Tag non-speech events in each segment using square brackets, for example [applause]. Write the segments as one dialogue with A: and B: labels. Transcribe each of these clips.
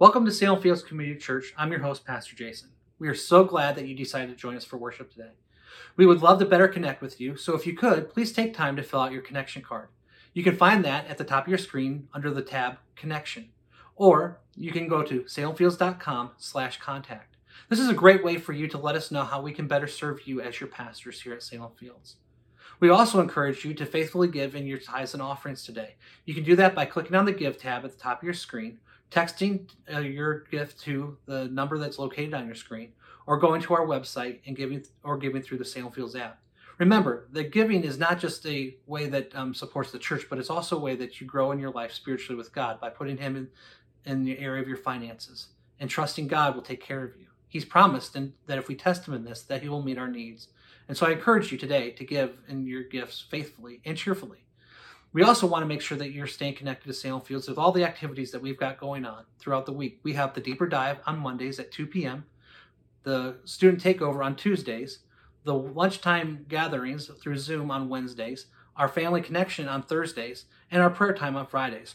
A: Welcome to Salem Fields Community Church. I'm your host, Pastor Jason. We are so glad that you decided to join us for worship today. We would love to better connect with you, so if you could, please take time to fill out your connection card. You can find that at the top of your screen under the tab Connection, or you can go to salemfields.com slash contact. This is a great way for you to let us know how we can better serve you as your pastors here at Salem Fields. We also encourage you to faithfully give in your tithes and offerings today. You can do that by clicking on the Give tab at the top of your screen texting uh, your gift to the number that's located on your screen, or going to our website and giving or giving through the Salem Fields app. Remember, the giving is not just a way that um, supports the church, but it's also a way that you grow in your life spiritually with God by putting Him in, in the area of your finances and trusting God will take care of you. He's promised and that if we test Him in this, that He will meet our needs. And so I encourage you today to give in your gifts faithfully and cheerfully. We also want to make sure that you're staying connected to Salem Fields with all the activities that we've got going on throughout the week. We have the deeper dive on Mondays at 2 p.m., the student takeover on Tuesdays, the lunchtime gatherings through Zoom on Wednesdays, our family connection on Thursdays, and our prayer time on Fridays.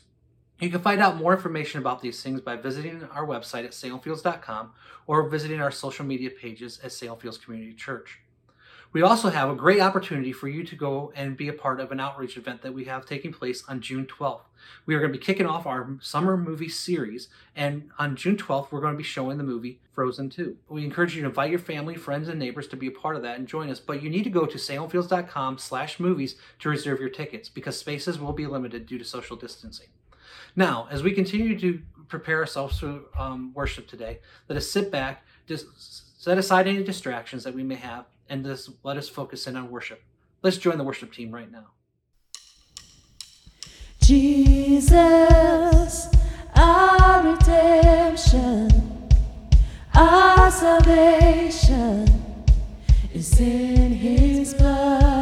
A: You can find out more information about these things by visiting our website at salemfields.com or visiting our social media pages at Salem Fields Community Church. We also have a great opportunity for you to go and be a part of an outreach event that we have taking place on June 12th. We are going to be kicking off our summer movie series, and on June 12th, we're going to be showing the movie Frozen 2. We encourage you to invite your family, friends, and neighbors to be a part of that and join us, but you need to go to salemfields.com slash movies to reserve your tickets because spaces will be limited due to social distancing. Now, as we continue to prepare ourselves for um, worship today, let us sit back, just set aside any distractions that we may have, and just let us focus in on worship. Let's join the worship team right now.
B: Jesus, our redemption, our salvation is in his blood.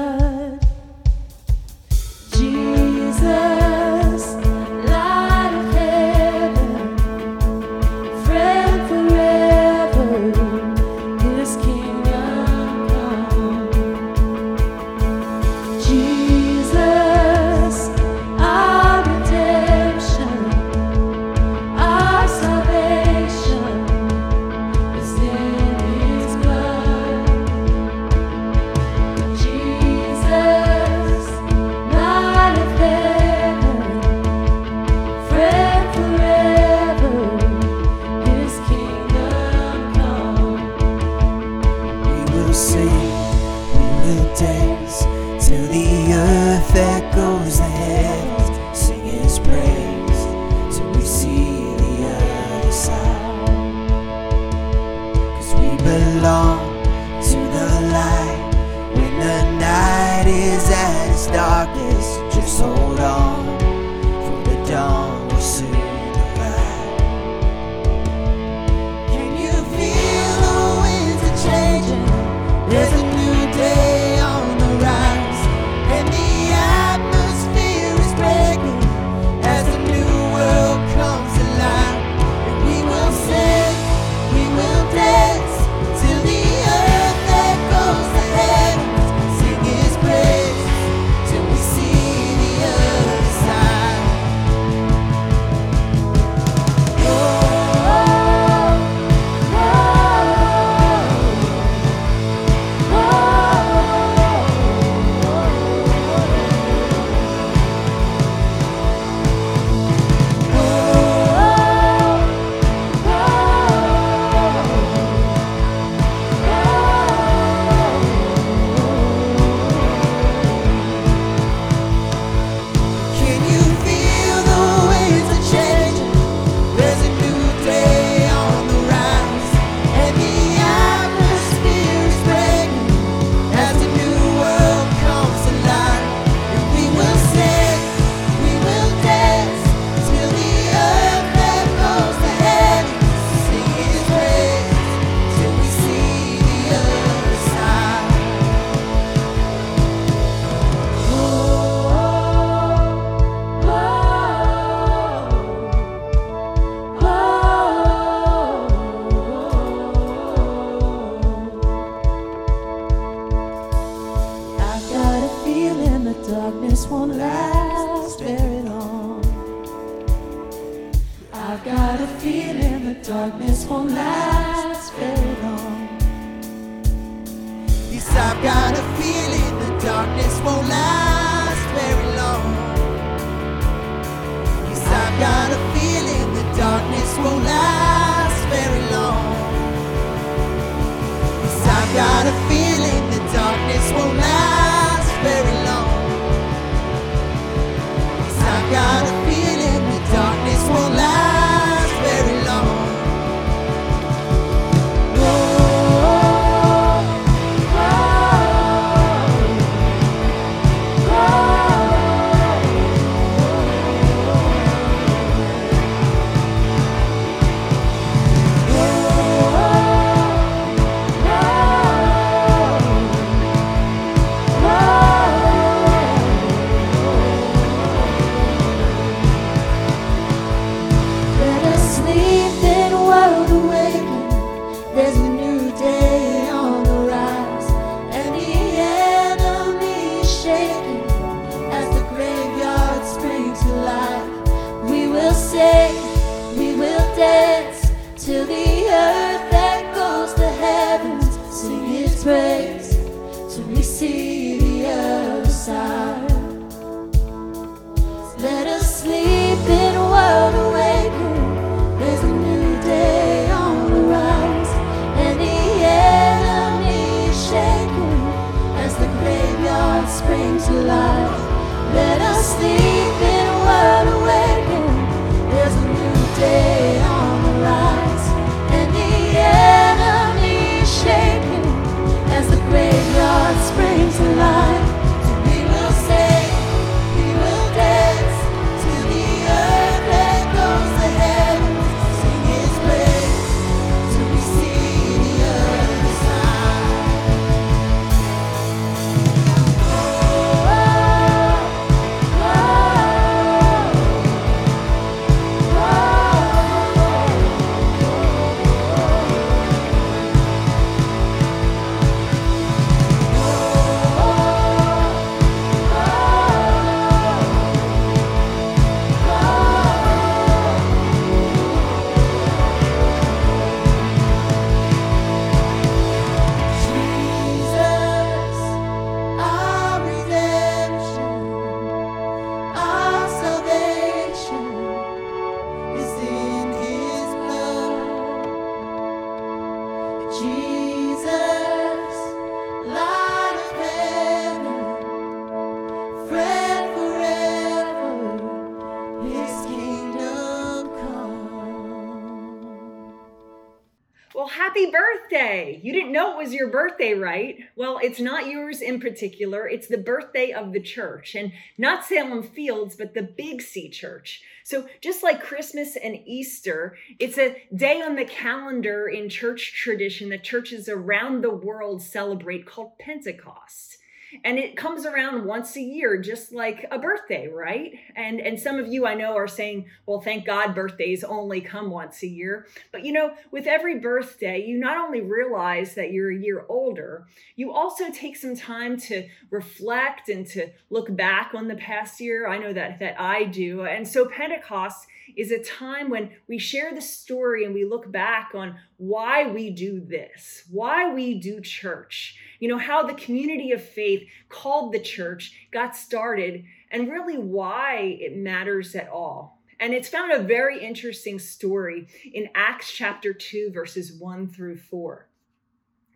C: Happy birthday! You didn't know it was your birthday, right? Well, it's not yours in particular. It's the birthday of the church, and not Salem Fields, but the Big C Church. So, just like Christmas and Easter, it's a day on the calendar in church tradition that churches around the world celebrate called Pentecost. And it comes around once a year, just like a birthday, right? And and some of you I know are saying, well, thank God birthdays only come once a year. But you know, with every birthday, you not only realize that you're a year older, you also take some time to reflect and to look back on the past year. I know that that I do. And so Pentecost is a time when we share the story and we look back on why we do this, why we do church, you know, how the community of faith called the church got started, and really why it matters at all. And it's found a very interesting story in Acts chapter 2, verses 1 through 4,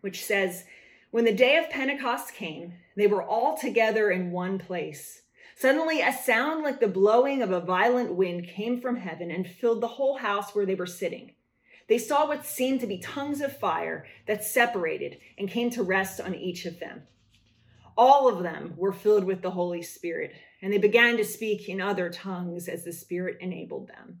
C: which says, When the day of Pentecost came, they were all together in one place. Suddenly, a sound like the blowing of a violent wind came from heaven and filled the whole house where they were sitting. They saw what seemed to be tongues of fire that separated and came to rest on each of them. All of them were filled with the Holy Spirit, and they began to speak in other tongues as the Spirit enabled them.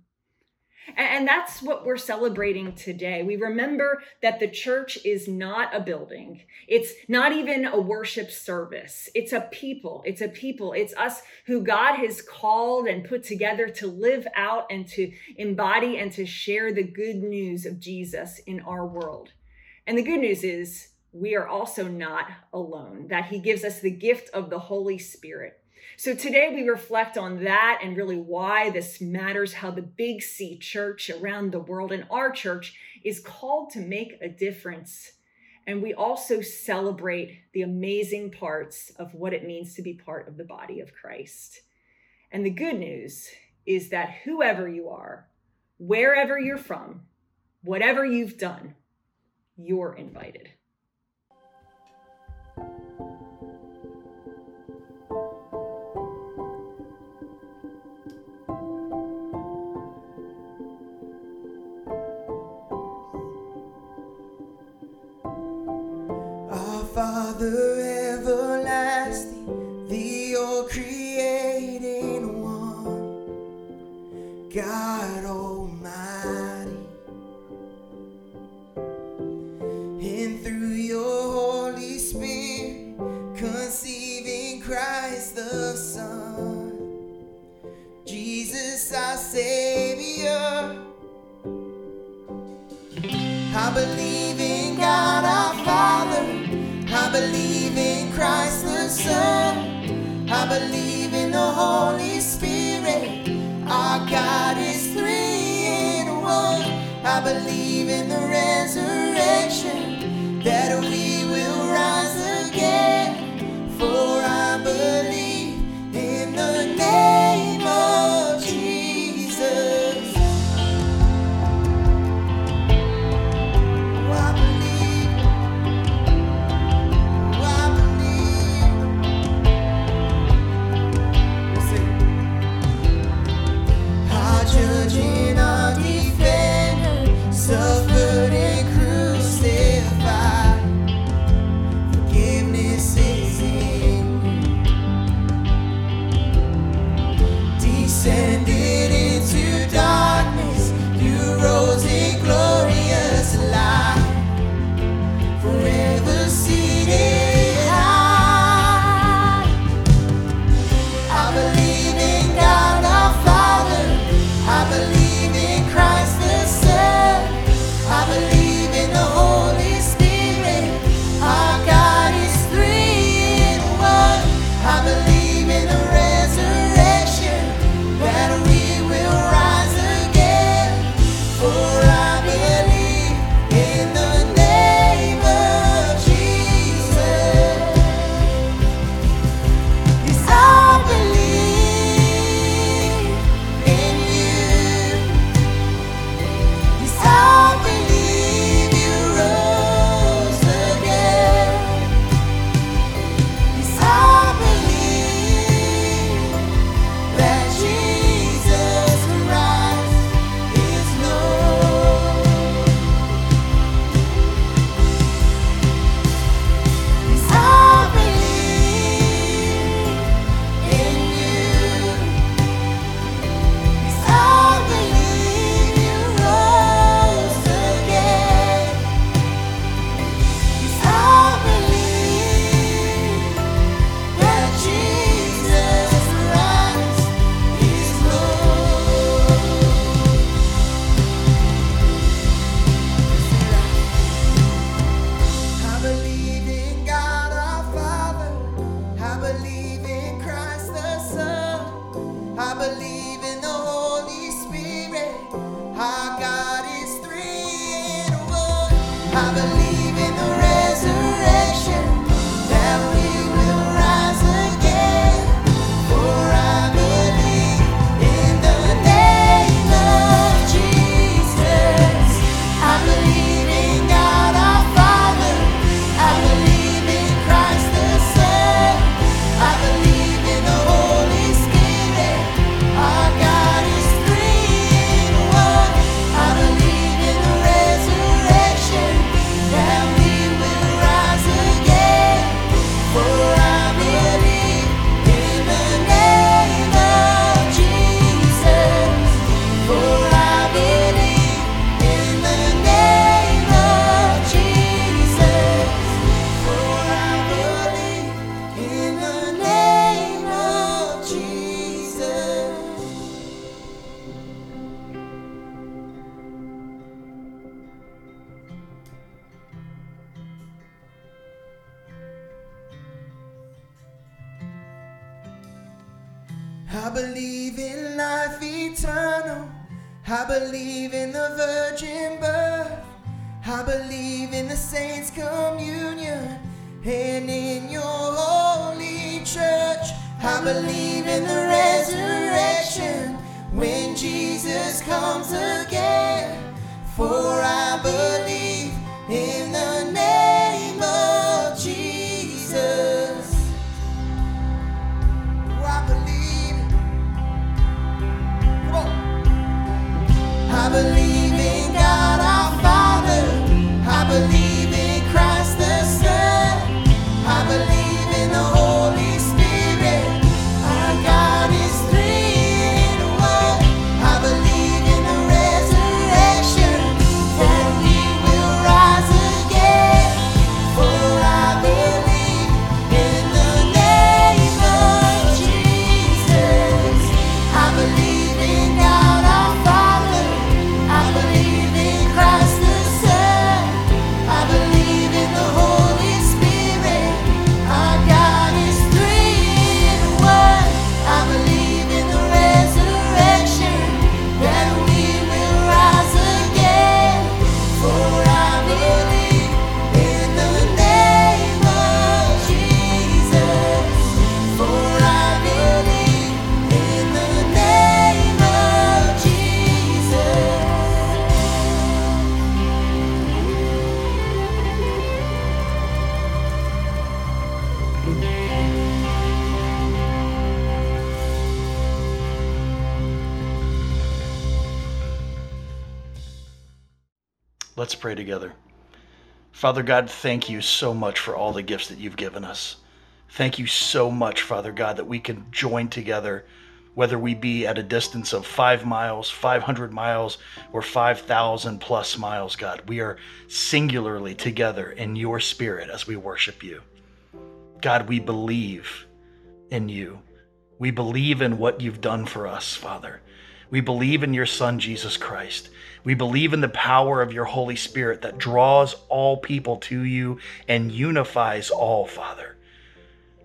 C: And that's what we're celebrating today. We remember that the church is not a building. It's not even a worship service. It's a people. It's a people. It's us who God has called and put together to live out and to embody and to share the good news of Jesus in our world. And the good news is we are also not alone, that He gives us the gift of the Holy Spirit. So today we reflect on that and really why this matters, how the Big C church around the world and our church is called to make a difference. And we also celebrate the amazing parts of what it means to be part of the body of Christ. And the good news is that whoever you are, wherever you're from, whatever you've done, you're invited.
D: The. Father God,
E: thank you so much for all the gifts that you've given us. Thank you so much, Father God, that we can join together, whether we be at a distance of five miles, 500 miles, or 5,000 plus miles, God. We are singularly together in your spirit as we worship you. God, we believe in you. We believe in what you've done for us, Father. We believe in your Son, Jesus Christ. We believe in the power of your Holy Spirit that draws all people to you and unifies all, Father.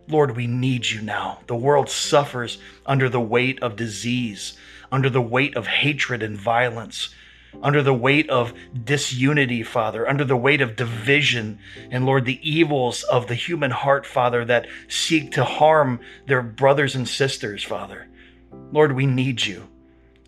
E: Lord, we need you now. The world suffers under the weight of disease, under the weight of hatred and violence, under the weight of disunity, Father, under the weight of division, and Lord, the evils of the human heart, Father, that seek to harm their brothers and sisters, Father. Lord, we need you.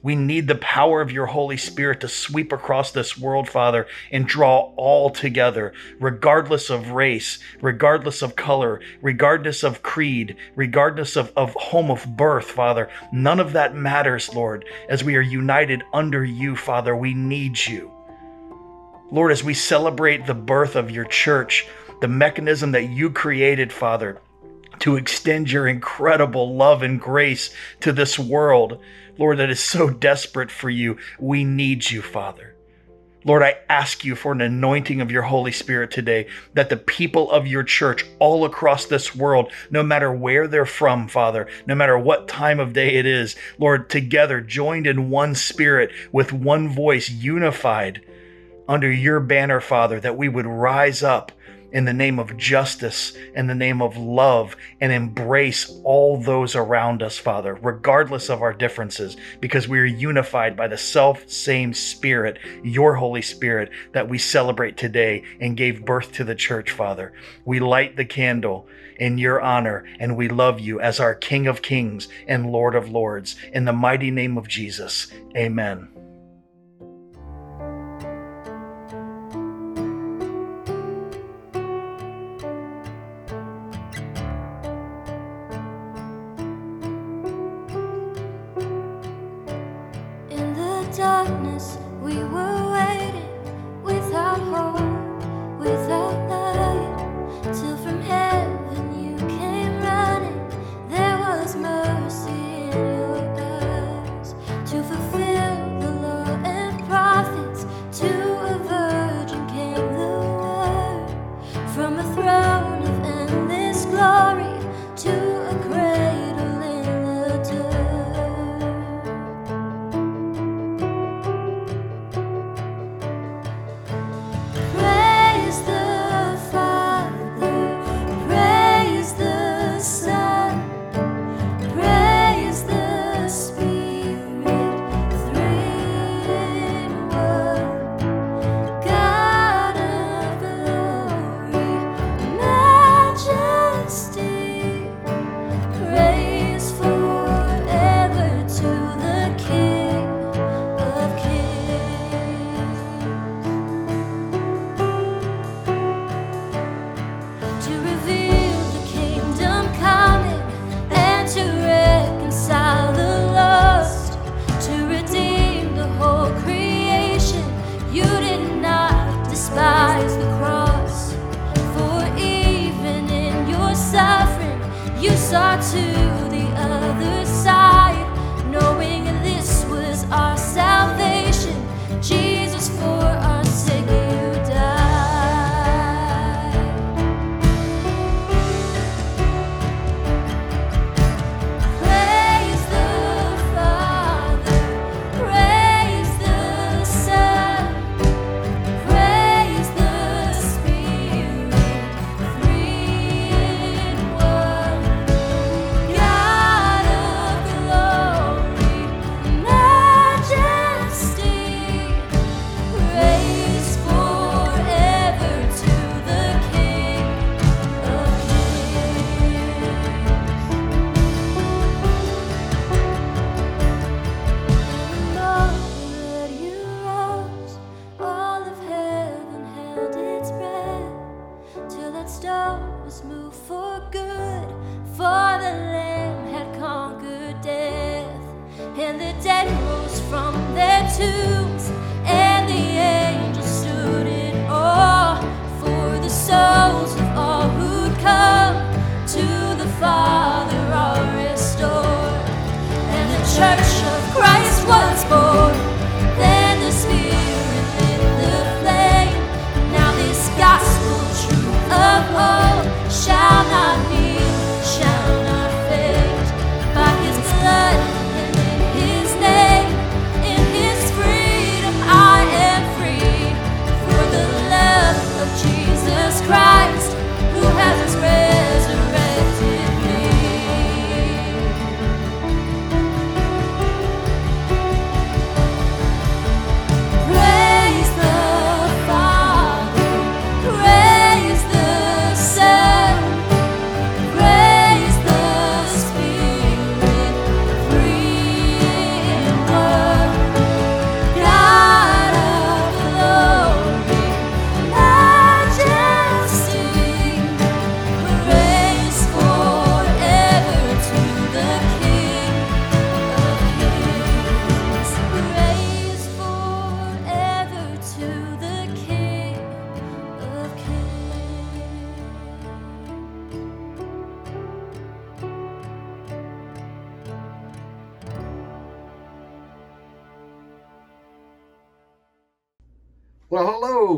E: We need the power of your Holy Spirit to sweep across this world, Father, and draw all together, regardless of race, regardless of color, regardless of creed, regardless of, of home of birth, Father. None of that matters, Lord. As we are united under you, Father, we need you. Lord, as we celebrate the birth of your church, the mechanism that you created, Father, to extend your incredible love and grace to this world, Lord, that is so desperate for you. We need you, Father. Lord, I ask you for an anointing of your Holy Spirit today, that the people of your church all across this world, no matter where they're from, Father, no matter what time of day it is, Lord, together, joined in one spirit, with one voice, unified under your banner, Father, that we would rise up in the name of justice, in the name of love, and embrace all those around us, Father, regardless of our differences, because we are unified by the self same Spirit, your Holy Spirit, that we celebrate today and gave birth to the church, Father. We light the candle in your honor, and we love you as our King of Kings and Lord of Lords. In the mighty name of Jesus, amen.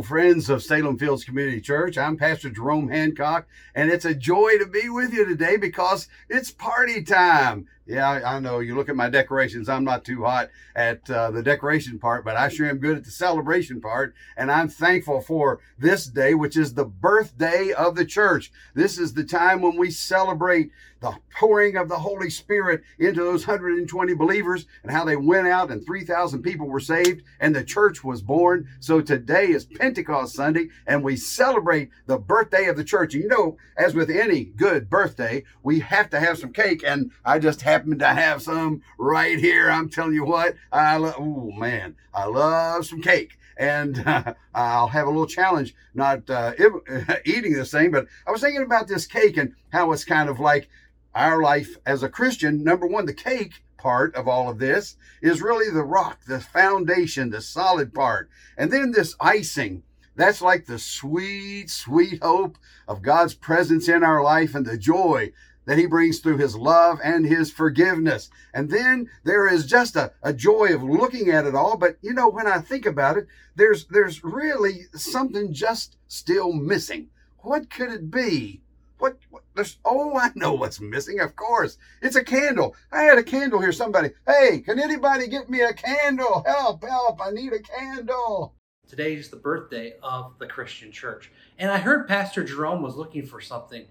F: Friends of Salem Fields Community Church. I'm Pastor Jerome Hancock, and it's a joy to be with you today because it's party time. Yeah, I know you look at my decorations. I'm not too hot at uh, the decoration part, but I sure am good at the celebration part. And I'm thankful for this day, which is the birthday of the church. This is the time when we celebrate the pouring of the Holy Spirit into those 120 believers and how they went out and 3,000 people were saved and the church was born. So today is Pentecost Sunday and we celebrate the birthday of the church. And you know, as with any good birthday, we have to have some cake and I just happen to have some right here. I'm telling you what, I love, oh man, I love some cake. And uh, [laughs] I'll have a little challenge not uh, [laughs] eating this thing, but I was thinking about this cake and how it's kind of like our life as a Christian, number one, the cake part of all of this is really the rock, the foundation, the solid part. And then this icing, that's like the sweet, sweet hope of God's presence in our life and the joy that he brings through his love and his forgiveness. And then there is just a, a joy of looking at it all. But you know, when I think about it, there's there's really something just still missing. What could it be? What, what there's oh I know what's missing, of course. It's a candle. I had a candle here. Somebody, hey, can anybody get me a candle? Help, help, I need a candle.
A: Today is the birthday of the Christian church. And I heard Pastor Jerome was looking for something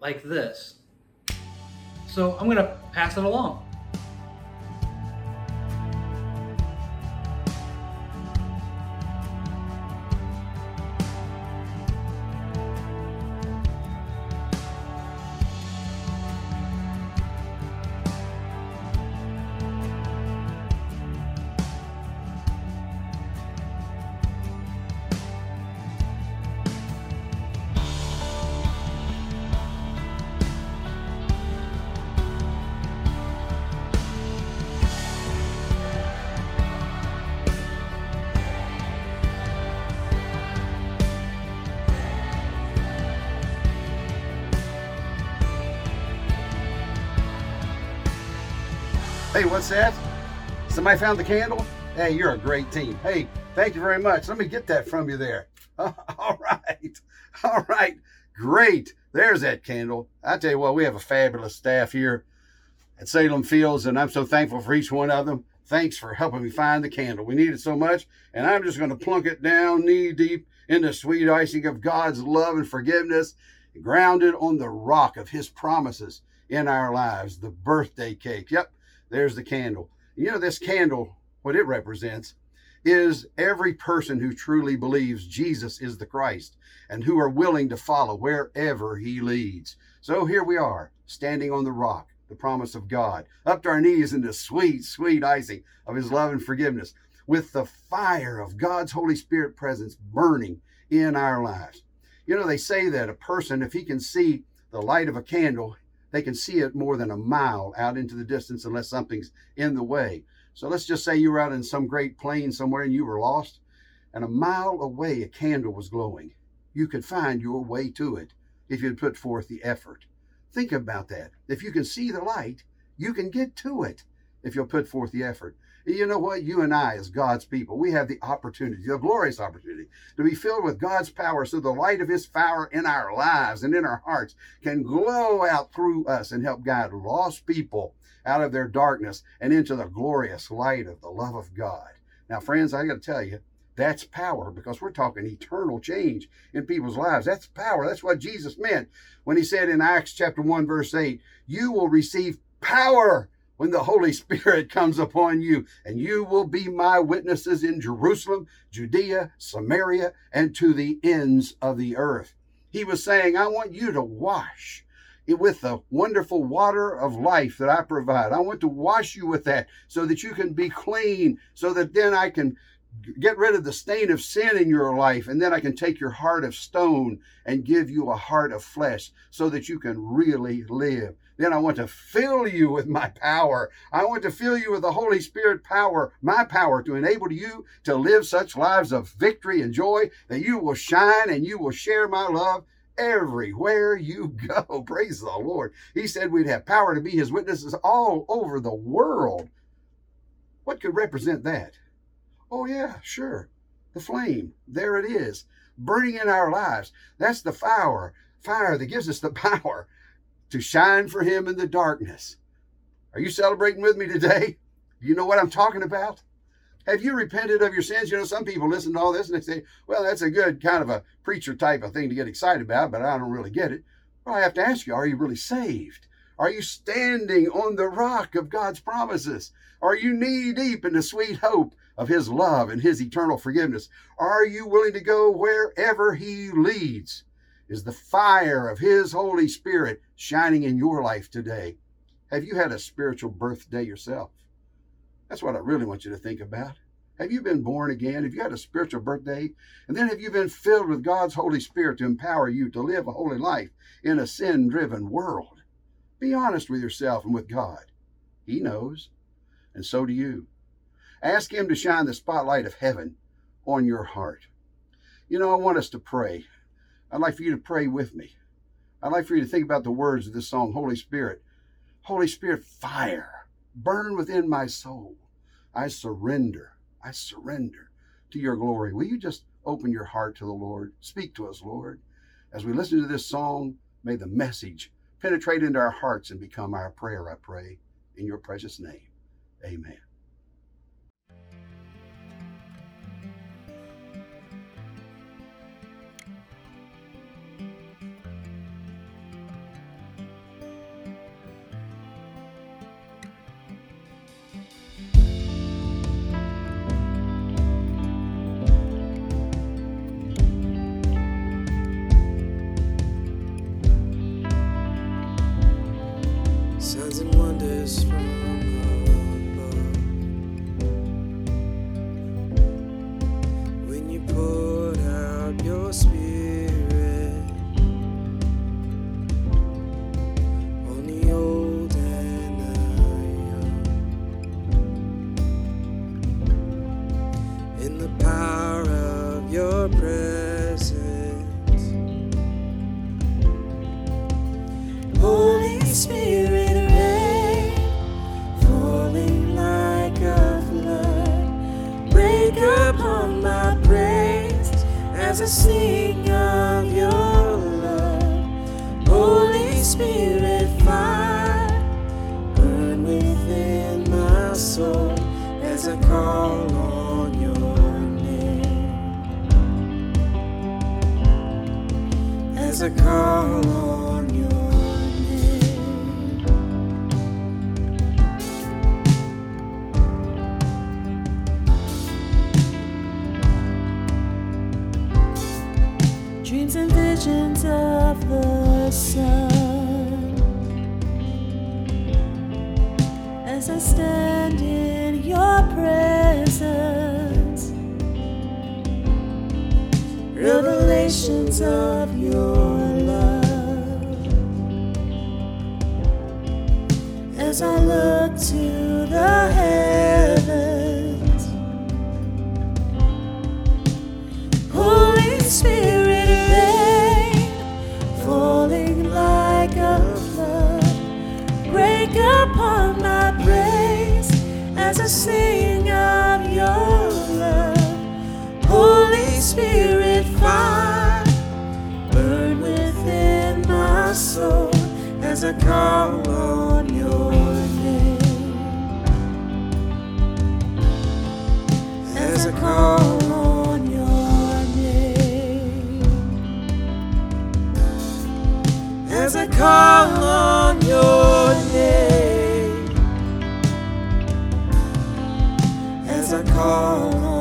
A: like this. So I'm going to pass it along.
F: What's? Somebody found the candle? Hey, you're a great team. Hey, thank you very much. Let me get that from you there. [laughs] All right. [laughs] All right. Great. There's that candle. I tell you what, we have a fabulous staff here at Salem Fields, and I'm so thankful for each one of them. Thanks for helping me find the candle. We need it so much, and I'm just going to plunk it down knee deep in the sweet icing of God's love and forgiveness, grounded on the rock of His promises in our lives, the birthday cake. Yep, there's the candle. You know, this candle, what it represents is every person who truly believes Jesus is the Christ and who are willing to follow wherever he leads. So here we are, standing on the rock, the promise of God, up to our knees in the sweet, sweet icing of his love and forgiveness, with the fire of God's Holy Spirit presence burning in our lives. You know, they say that a person, if he can see the light of a candle, they can see it more than a mile out into the distance unless something's in the way. So let's just say you were out in some great plain somewhere and you were lost, and a mile away a candle was glowing. You could find your way to it if you'd put forth the effort. Think about that. If you can see the light, you can get to it if you'll put forth the effort. You know what? You and I, as God's people, we have the opportunity, the glorious opportunity, to be filled with God's power so the light of His power in our lives and in our hearts can glow out through us and help guide lost people out of their darkness and into the glorious light of the love of God. Now, friends, I got to tell you, that's power because we're talking eternal change in people's lives. That's power. That's what Jesus meant when he said in Acts chapter 1, verse 8, You will receive power when the Holy Spirit comes upon you, and you will be my witnesses in Jerusalem, Judea, Samaria, and to the ends of the earth. He was saying, I want you to wash it with the wonderful water of life that I provide. I want to wash you with that so that you can be clean, so that then I can get rid of the stain of sin in your life, and then I can take your heart of stone and give you a heart of flesh so that you can really live. Then I want to fill you with my power. I want to fill you with the Holy Spirit power, my power to enable you to live such lives of victory and joy that you will shine and you will share my love everywhere you [laughs] go. Praise the Lord. He said we'd have power to be his witnesses all over the world. What could represent that? Oh, yeah, sure. The flame. There it is. Burning in our lives. That's the fire. Fire that gives us the [laughs] power to shine for him in the darkness. Are you celebrating with me today? You know what I'm talking about? Have you repented of your sins? You know, some people listen to all this and they say, well, that's a good kind of a preacher type of thing to get excited about, but I don't really get it. Well, I have to ask you, are you really saved? Are you standing on the rock of God's promises? Are you knee deep in the sweet hope of His love and His eternal forgiveness? Are you willing to go wherever He leads? Is the fire of His Holy Spirit shining in your life today? Have you had a spiritual birthday yourself? That's what I really want you to think about. Have you been born again? Have you had a spiritual birthday? And then have you been filled with God's Holy Spirit to empower you to live a holy life in a sin driven world? Be honest with yourself and with God. He knows, and so do you. Ask Him to shine the spotlight of heaven on your heart. You know, I want us to pray. I'd like for you to pray with me. I'd like for you to think about the words of this song, Holy Spirit. Holy Spirit, fire, burn within my soul. I surrender. I surrender to your glory. Will you just open your heart to the Lord? Speak to us, Lord. As we listen to this song, may the message penetrate into our hearts and become our prayer, I pray. In your precious name, amen.
B: Of
G: I call
B: home.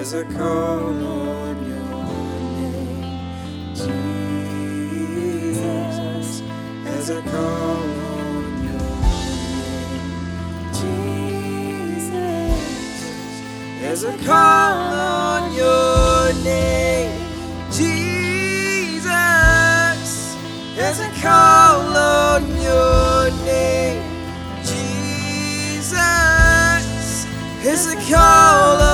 B: There's a call on your name, Jesus. There's a call on your name, Jesus. There's a call on your name, Jesus. There's a call on your name, Jesus.
H: It's a call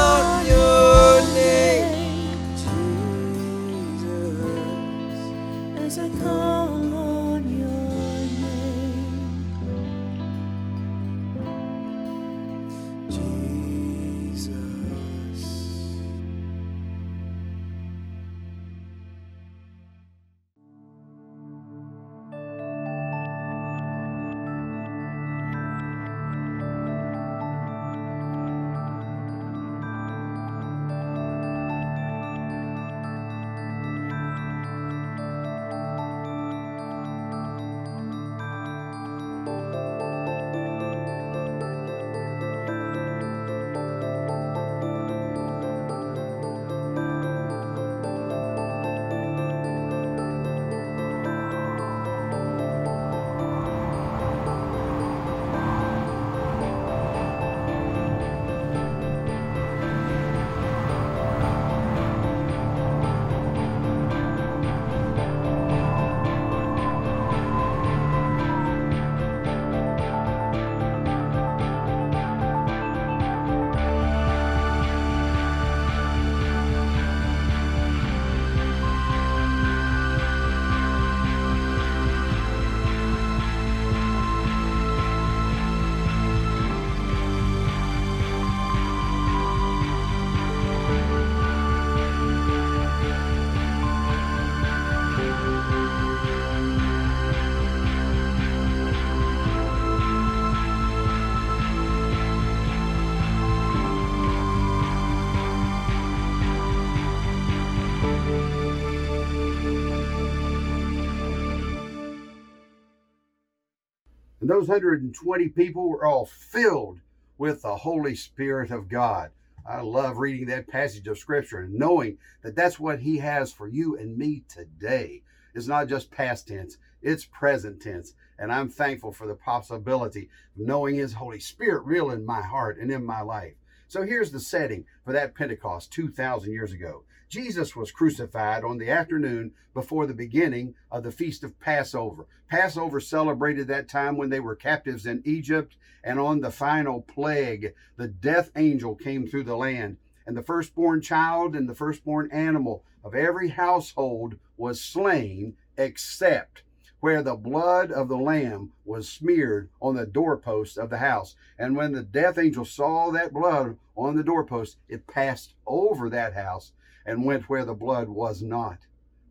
F: those 120 people were all filled with the Holy Spirit of God. I love reading that passage of Scripture and knowing that that's what He has for you and me today. It's not just past tense, it's present tense. And I'm thankful for the possibility of knowing His Holy Spirit real in my heart and in my life. So here's the setting for that Pentecost 2,000 years ago. Jesus was crucified on the afternoon before the beginning of the Feast of Passover. Passover celebrated that time when they were captives in Egypt, and on the final plague, the death angel came through the land, and the firstborn child and the firstborn animal of every household was slain except where the blood of the lamb was smeared on the doorpost of the house. And when the death angel saw that blood on the doorpost, it passed over that house and went where the blood was not.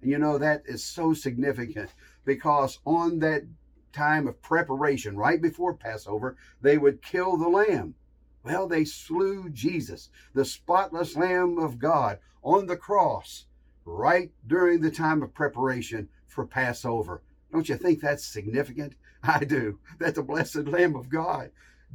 F: And you know, that is so significant because on that time of preparation, right before Passover, they would kill the lamb. Well, they slew Jesus, the spotless Lamb of God, on the cross right during the time of preparation for Passover. Don't you think that's significant? [laughs] I do. That the blessed Lamb of God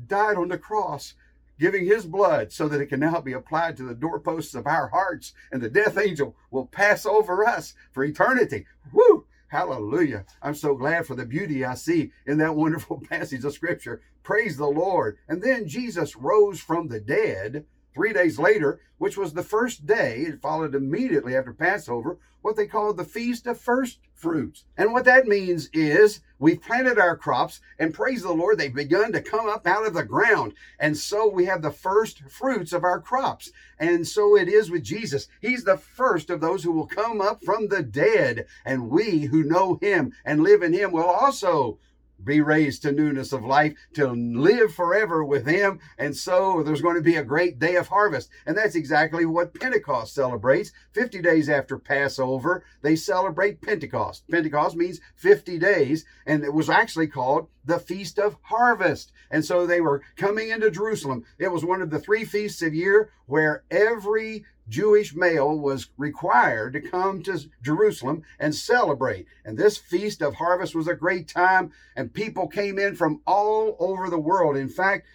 F: died on the cross, giving his blood so that it can now be applied to the doorposts of our hearts, and the death angel will pass over us for eternity. Woo! Hallelujah. I'm so glad for the beauty I see in that wonderful [laughs] passage of scripture. Praise the Lord. And then Jesus rose from the dead three days later, which was the first day, it followed immediately after Passover, what they called the Feast of First Fruits. And what that means is we've planted our crops, and praise the Lord, they've begun to come up out of the ground. And so we have the first fruits of our crops. And so it is with Jesus. He's the first of those who will come up from the dead. And we who know him and live in him will also be raised to newness of life, to live forever with Him. And so there's going to be a great day of harvest. And that's exactly what Pentecost celebrates. 50 days after Passover, they celebrate Pentecost. Pentecost means 50 days, and it was actually called the Feast of Harvest. And so they were coming into Jerusalem. It was one of the three feasts of year where every Jewish male was required to come to Jerusalem and celebrate. And this feast of harvest was a great time, and people came in from all over the world. In fact,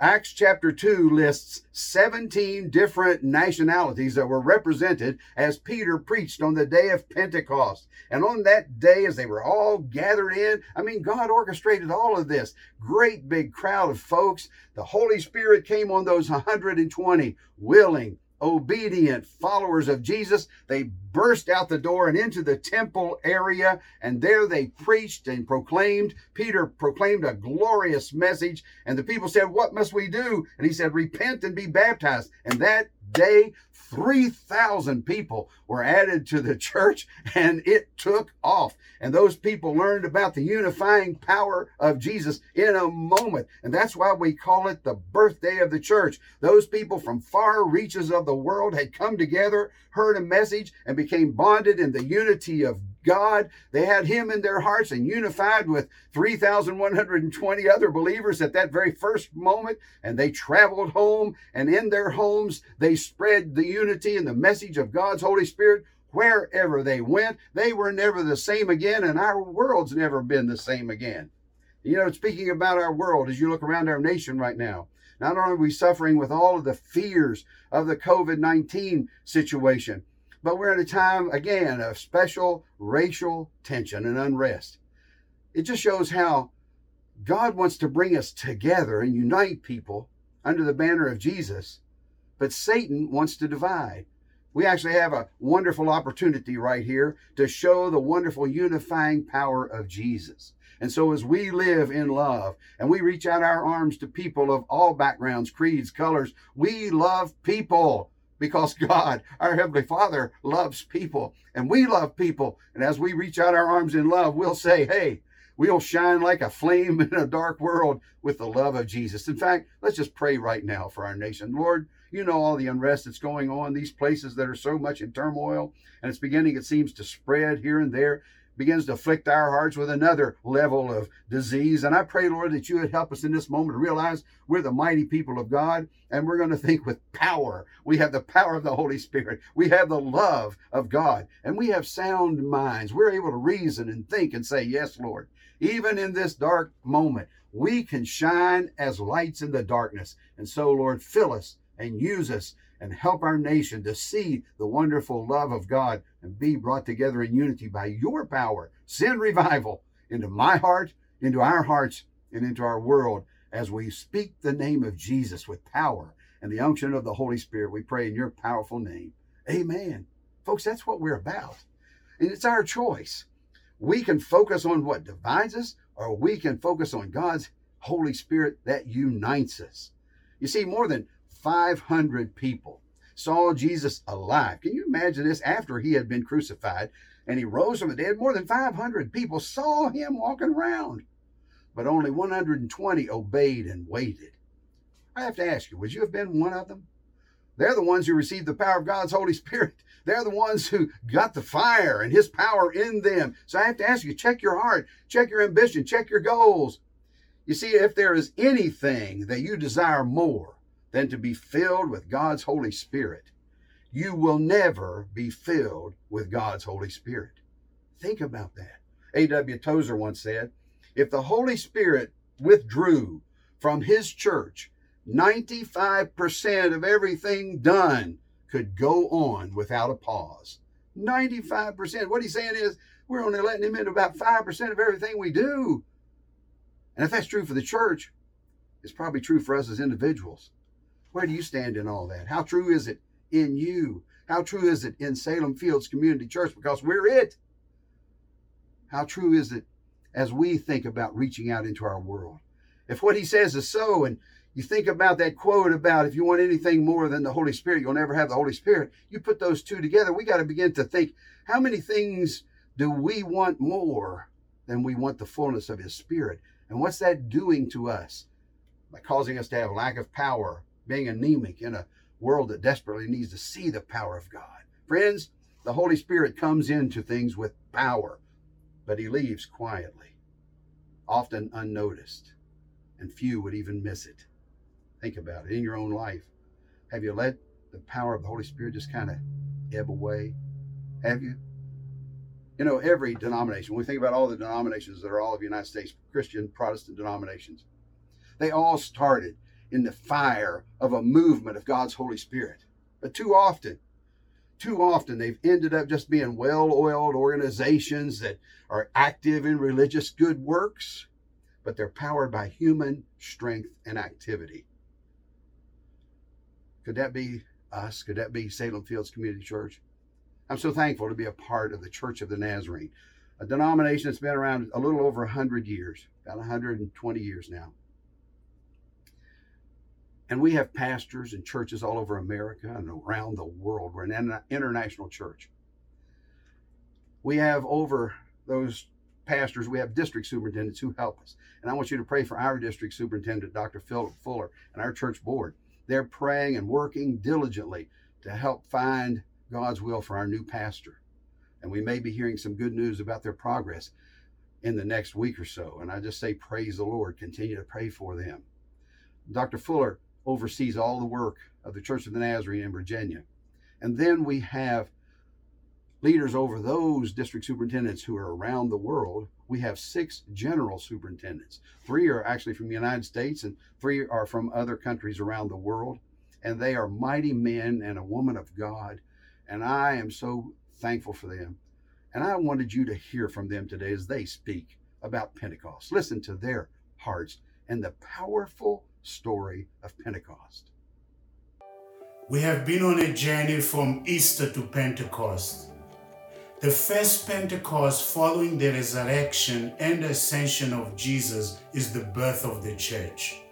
F: Acts chapter 2 lists 17 different nationalities that were represented as Peter preached on the day of Pentecost. And on that day, as they were all gathered in, I mean, God orchestrated all of this. Great big crowd of folks. The Holy Spirit came on those 120, willing, obedient followers of Jesus. They burst out the door and into the temple area, and there they preached and proclaimed. Peter proclaimed a glorious message, and the people said, What must we do? And he said, Repent and be baptized. And that day, 3,000 people were added to the church and it took off. And those people learned about the unifying power of Jesus in a moment. And that's why we call it the birthday of the church. Those people from far reaches of the world had come together, heard a message, and became bonded in the unity of God. They had Him in their hearts and unified with 3,120 other believers at that very first moment. And they traveled home, and in their homes, they spread the unity and the message of God's Holy Spirit wherever they went. They were never the same again, and our world's never been the same again. You know, speaking about our world, as you look around our nation right now, not only are we suffering with all of the fears of the COVID 19 situation, but we're in a time, again, of special racial tension and unrest. It just shows how God wants to bring us together and unite people under the banner of Jesus, but Satan wants to divide. We actually have a wonderful opportunity right here to show the wonderful unifying power of Jesus. And so, as we live in love and we reach out our arms to people of all backgrounds, creeds, colors, we love people because [laughs] God, our Heavenly Father, loves people and we love people. And as we reach out our arms in love, we'll say, Hey, we'll shine like a flame [laughs] in a dark world with the love of Jesus. In fact, let's just pray right now for our nation. Lord, you know all the unrest that's going on, these places that are so much in turmoil, and it's beginning, it seems, to spread here and there begins to afflict our hearts with another level of disease. And I pray, Lord, that you would help us in this moment to realize we're the mighty people of God and we're going to think with power. We have the power of the Holy Spirit. We have the love of God and we have sound minds. We're able to reason and think and say, Yes, Lord. Even in this dark moment, we can shine as lights in the darkness. And so, Lord, fill us and use us and help our nation to see the wonderful love of God and be brought together in unity by your power. Send revival into my heart, into our hearts, and into our world as we speak the name of Jesus with power and the unction of the Holy Spirit. We pray in your powerful name. Amen. Folks, that's what we're about. And it's our choice. We can focus on what divides us, or we can focus on God's Holy Spirit that unites us. You see, more than 500 people saw Jesus alive. Can you imagine this after he had been crucified and he rose from the dead? More than 500 people saw him walking around, but only 120 obeyed and waited. I have to ask you, would you have been one of them? They're the ones who received the power of God's Holy [laughs] Spirit. They're the ones who got the fire and His power in them. So I have to ask you, check your heart, check your ambition, check your goals. You see, if there is anything that you desire more, than to be filled with God's Holy Spirit. You will never be filled with God's Holy Spirit. Think about that. A.W. Tozer once said, if the Holy Spirit withdrew from his church, 95% of everything done could go on without a pause. 95%. What he's saying is, we're only letting him in about 5% of everything we do. And if that's true for the church, it's probably true for us as individuals. Where do you stand in all that? How true is it in you? How true is it in Salem Fields Community Church? Because we're it. How true is it as we think about reaching out into our world? If what he says is so, and you think about that quote about if you want anything more than the Holy Spirit, you'll never have the Holy Spirit. You put those two together, we got to begin to think how many things do we want more than we want the fullness of His Spirit? And what's that doing to us? By causing us to have lack of power, being anemic in a world that desperately needs to see the power of God. Friends, the Holy Spirit comes into things with power, but he leaves quietly, often unnoticed, and few would even miss it. Think about it in your own life. Have you let the power of the Holy Spirit just kind of ebb away? Have you? You know, every denomination, when we think about all the denominations that are all of the United States, Christian, Protestant denominations, they all started in the fire of a movement of God's Holy Spirit. But too often, too often they've ended up just being well oiled organizations that are active in religious good works, but they're powered by human strength and activity. Could that be us. Could that be Salem Fields Community Church? I'm so thankful to be a part of the Church of the Nazarene, a denomination that's been around a little over 100 years, about 120 years now. And we have pastors and churches all over America and around the world. We're an international church. We have over those pastors, we have district superintendents who help us. And I want you to pray for our district superintendent, Dr. Philip Fuller, and our church board. They're praying and working diligently to help find God's will for our new pastor. And we may be hearing some good news about their progress in the next week or so. And I just say, praise the Lord. Continue to pray for them. Dr. Fuller oversees all the work of the Church of the Nazarene in Virginia. And then we have leaders over those district superintendents who are around the world. We have six general superintendents. Three are actually from the United States, and three are from other countries around the world. And they are mighty men and a woman of God. And I am so thankful for them. And I wanted you to hear from them today as they speak about Pentecost. Listen to their hearts and the powerful story of Pentecost.
I: We have been on a journey from Easter to Pentecost. The first Pentecost following the resurrection and ascension of Jesus is the birth of the church.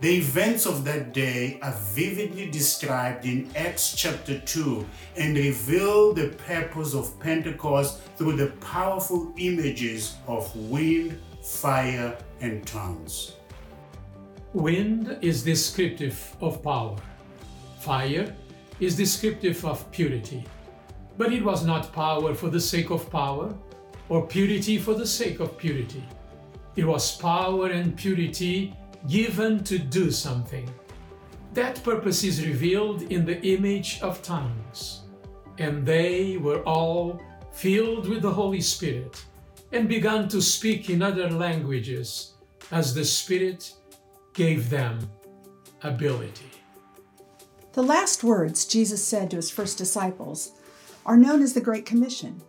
I: The events of that day are vividly described in Acts chapter 2 and reveal the purpose of Pentecost through the powerful images of wind, fire, and tongues.
J: Wind is descriptive of power. Fire is descriptive of purity. But it was not power for the sake of power, or purity for the sake of purity. It was power and purity given to do something. That purpose is revealed in the image of tongues. And they were all filled with the Holy Spirit and began to speak in other languages as the Spirit gave them ability.
K: The last words Jesus said to his first disciples are known as the Great Commission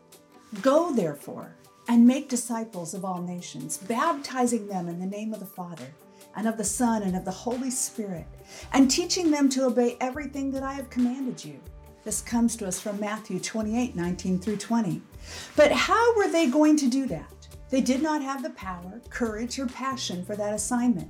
K: Go, therefore, and make disciples of all nations, baptizing them in the name of the Father, and of the Son, and of the Holy Spirit, and teaching them to obey everything that I have commanded you. This comes to us from Matthew 28 19 through 20. But how were they going to do that? They did not have the power, courage, or passion for that assignment.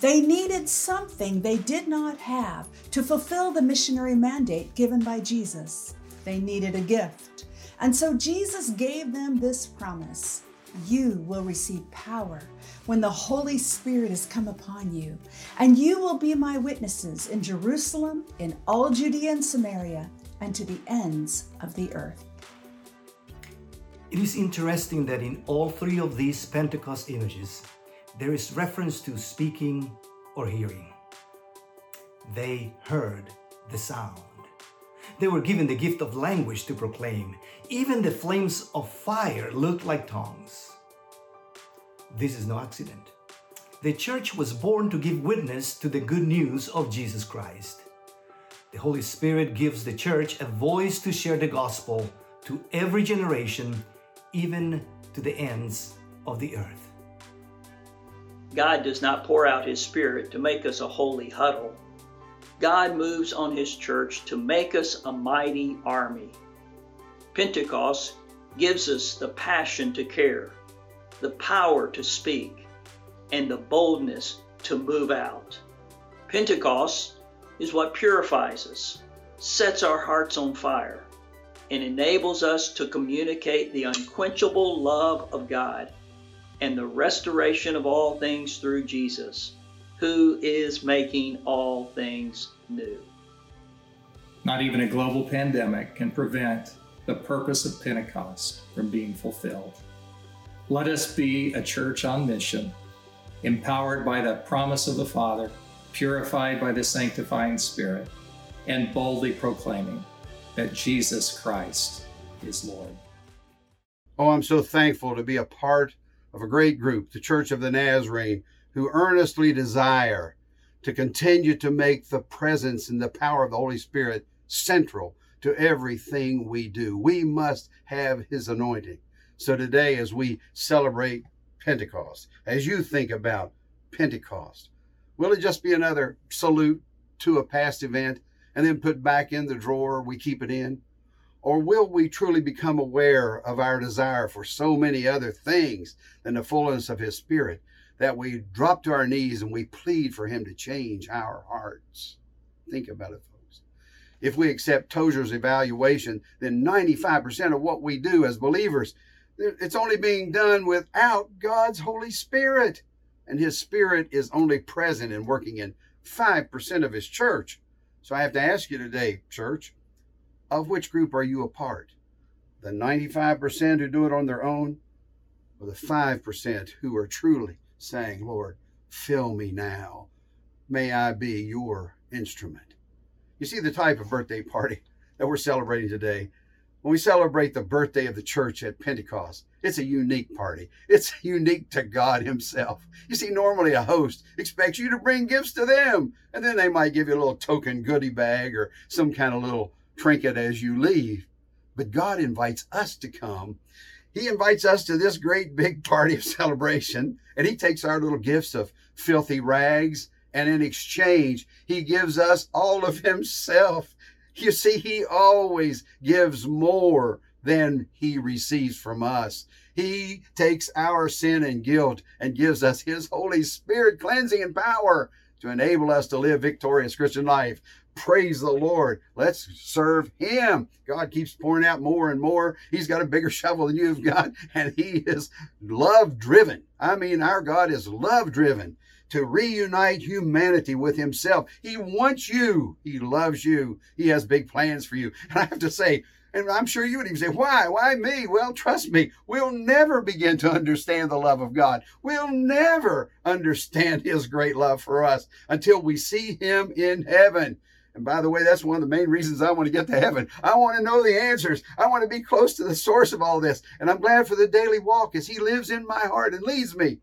K: They needed something they did not have to fulfill the missionary mandate given by Jesus. They needed a gift. And so Jesus gave them this promise You will receive power when the Holy Spirit has come upon you, and you will be my witnesses in Jerusalem, in all Judea and Samaria, and to the ends of the earth.
L: It is interesting that in all three of these Pentecost images, there is reference to speaking or hearing. They heard the sound. They were given the gift of language to proclaim. Even the flames of fire looked like tongues. This is no accident. The church was born to give witness to the good news of Jesus Christ. The Holy Spirit gives the church a voice to share the gospel to every generation, even to the ends of the earth.
M: God does not pour out His Spirit to make us a holy huddle. God moves on His church to make us a mighty army. Pentecost gives us the passion to care, the power to speak, and the boldness to move out. Pentecost is what purifies us, sets our hearts on fire, and enables us to communicate the unquenchable love of God and the restoration of all things through Jesus, who is making all things new.
N: Not even a global pandemic can prevent the purpose of Pentecost from being fulfilled. Let us be a church on mission, empowered by the promise of the Father, purified by the sanctifying Spirit, and boldly proclaiming that Jesus Christ is Lord.
F: Oh, I'm so thankful to be a part of a great group, the Church of the Nazarene, who earnestly desire to continue to make the presence and the power of the Holy Spirit central to everything we do. We must have His anointing. So today, as we celebrate Pentecost, as you think about Pentecost, will it just be another salute to a past event? and then put back in the drawer we keep it in? Or will we truly become aware of our desire for so many other things than the fullness of His Spirit that we drop to our knees and we plead for Him to change our hearts? Think about it, folks. If we accept Tozer's evaluation, then 95% of what we do as believers, it's only being done without God's Holy Spirit. And His Spirit is only present and working in 5% of His church. So I have to ask you today, church, of which group are you a part? The 95% who do it on their own, or the 5% who are truly saying, Lord, fill me now. May I be your instrument. You see the type of birthday party [laughs] that we're celebrating today. When we celebrate the birthday of the church at Pentecost, it's a unique party. It's [laughs] unique to God Himself. You see, normally a host expects you to bring gifts to them, and then they might give you a little token goodie bag or some kind of little trinket as you leave. But God invites us to come. He invites us to this great big [laughs] party of celebration, and He takes our little gifts of filthy rags, and in exchange, He gives us all of [laughs] Himself. You see, He always gives more than He receives from us. He takes our sin and guilt and gives us His Holy Spirit cleansing and power to enable us to live victorious Christian life. Praise the Lord. Let's serve Him. God keeps pouring out more and more. He's got a bigger [laughs] shovel than you've got, and He is love driven. I mean, our God is love driven to reunite humanity with Himself. He wants you. He loves you. He has big plans for you. And I have to say, and I'm sure you would even say, why? Why me? Well, trust me, we'll never begin to understand the love of God. We'll never understand His great love for us until we see Him in heaven. And by the way, that's one of the main reasons I want to get to heaven. I want to know the answers. I want to be close to the source of all this. And I'm glad for the daily walk as He lives in my heart and leads me.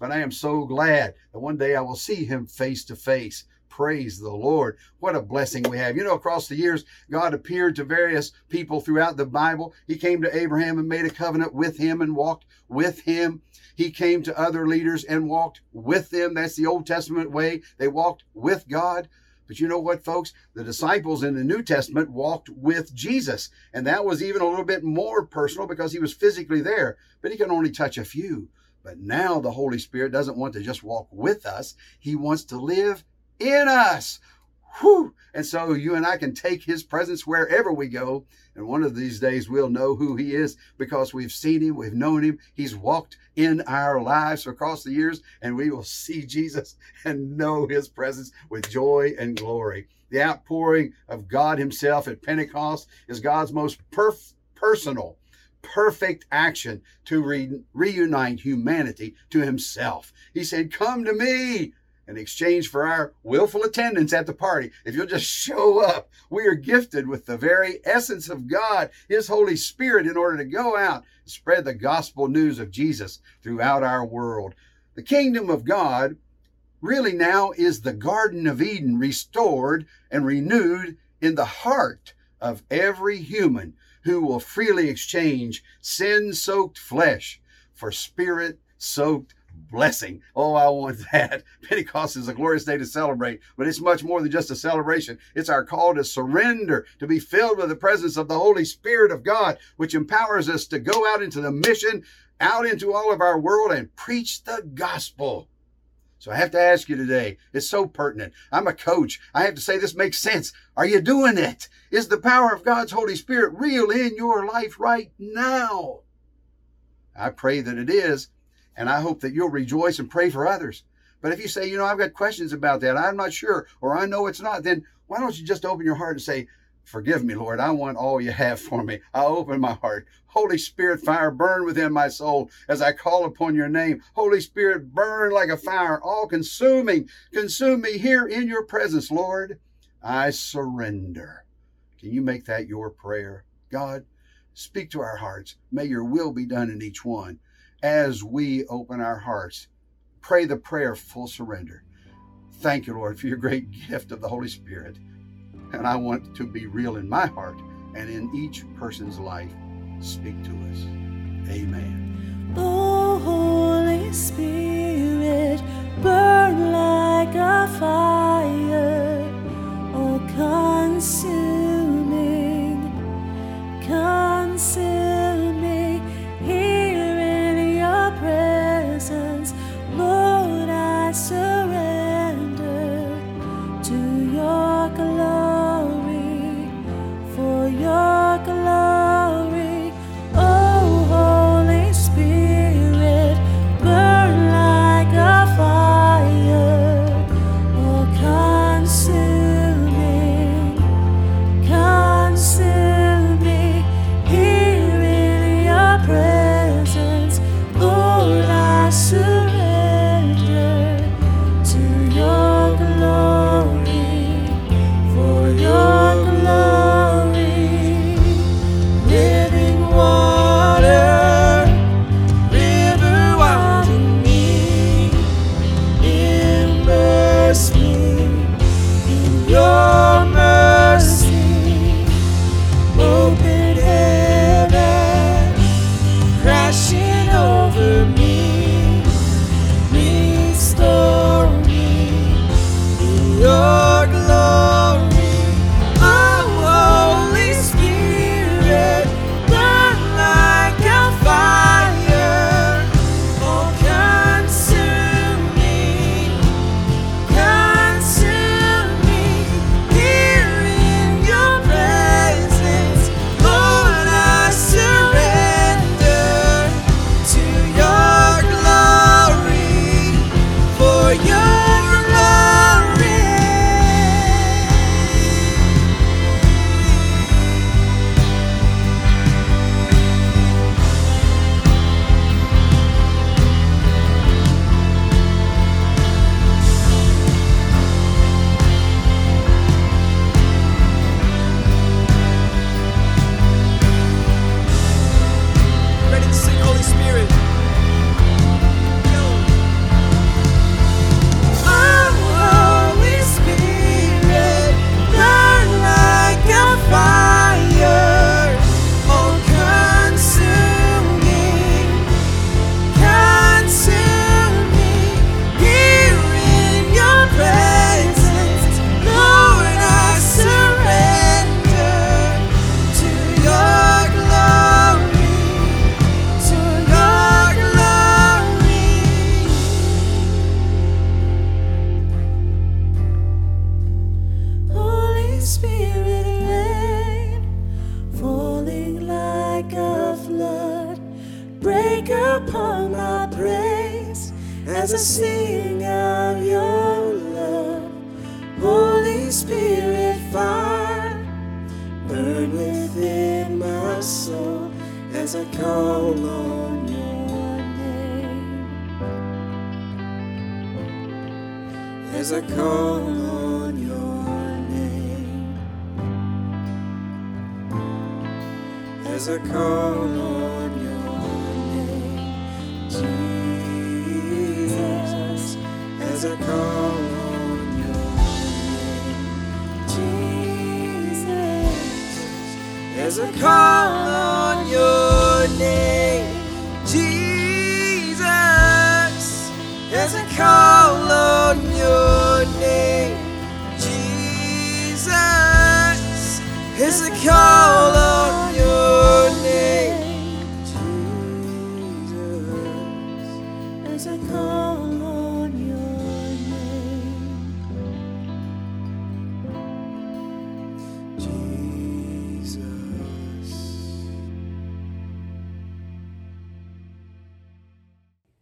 F: But I am so glad that one day I will see Him face to face. Praise the Lord. What a blessing we have. You know, across the years, God appeared to various people throughout the Bible. He came to Abraham and made a covenant with him and walked with him. He came to other leaders and walked with them. That's the Old Testament way. They walked with God. But you know what, folks? The disciples in the New Testament walked with Jesus. And that was even a little bit more personal because he was physically there, but he can only touch a few. But now the Holy Spirit doesn't want to just walk with us, he wants to live in us. Whew. And so you and I can take his presence wherever we go. And one of these days we'll know who he is because we've seen him, we've known him. He's walked in our lives across the years, and we will see Jesus and know his presence with joy and glory. The outpouring of God himself at Pentecost is God's most perf- personal, perfect action to re- reunite humanity to himself. He said, Come to me, in exchange for our willful attendance at the party, if you'll just show up, we are gifted with the very essence of God, His Holy Spirit, in order to go out and spread the gospel news of Jesus throughout our world. The kingdom of God really now is the Garden of Eden restored and renewed in the heart of every human who will freely exchange sin soaked flesh for spirit soaked blessing. Oh, I want [laughs] that. Pentecost is a glorious day to celebrate, but it's much more than just a celebration. It's our call to surrender, to be filled with the presence of the Holy Spirit of God, which empowers us to go out into the mission, out into all of our world and preach the gospel. So I have to ask you today, it's so pertinent. I'm a coach. I have to say this makes sense. Are you doing it? Is the power of God's Holy Spirit real in your life right now? I pray that it is. And I hope that you'll rejoice and pray for others. But if you say, you know, I've got questions about that, I'm not sure, or I know it's not, then why don't you just open your heart and say, Forgive me, Lord. I want all you have for me. I open my heart. Holy Spirit, fire burn within my soul as I call upon your name. Holy Spirit, burn like a fire, all consuming. Consume me here in your presence, Lord. I surrender. Can you make that your prayer? God, speak to our hearts. May your will be done in each one as we open our hearts. Pray the prayer of full surrender. Thank you, Lord, for your great gift of the Holy Spirit. And I want to be real in my heart and in each person's life. Speak to us. Amen.
B: Oh, Holy Spirit, burn like a fire. Oh, consuming, consuming.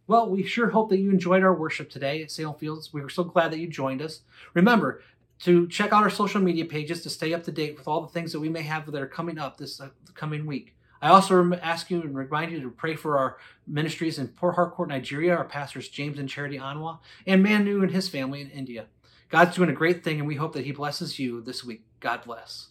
A: Well, we sure hope that you enjoyed our worship today at Salem Fields. We were so glad that you joined us. Remember to check out our social media pages to stay up to date with all the things that we may have that are coming up this uh, coming week. I also ask you and remind you to pray for our ministries in Port Harcourt, Nigeria, our pastors James and Charity Anwa, and Manu and his family in India. God's doing a great thing, and we hope that He blesses you this week. God bless.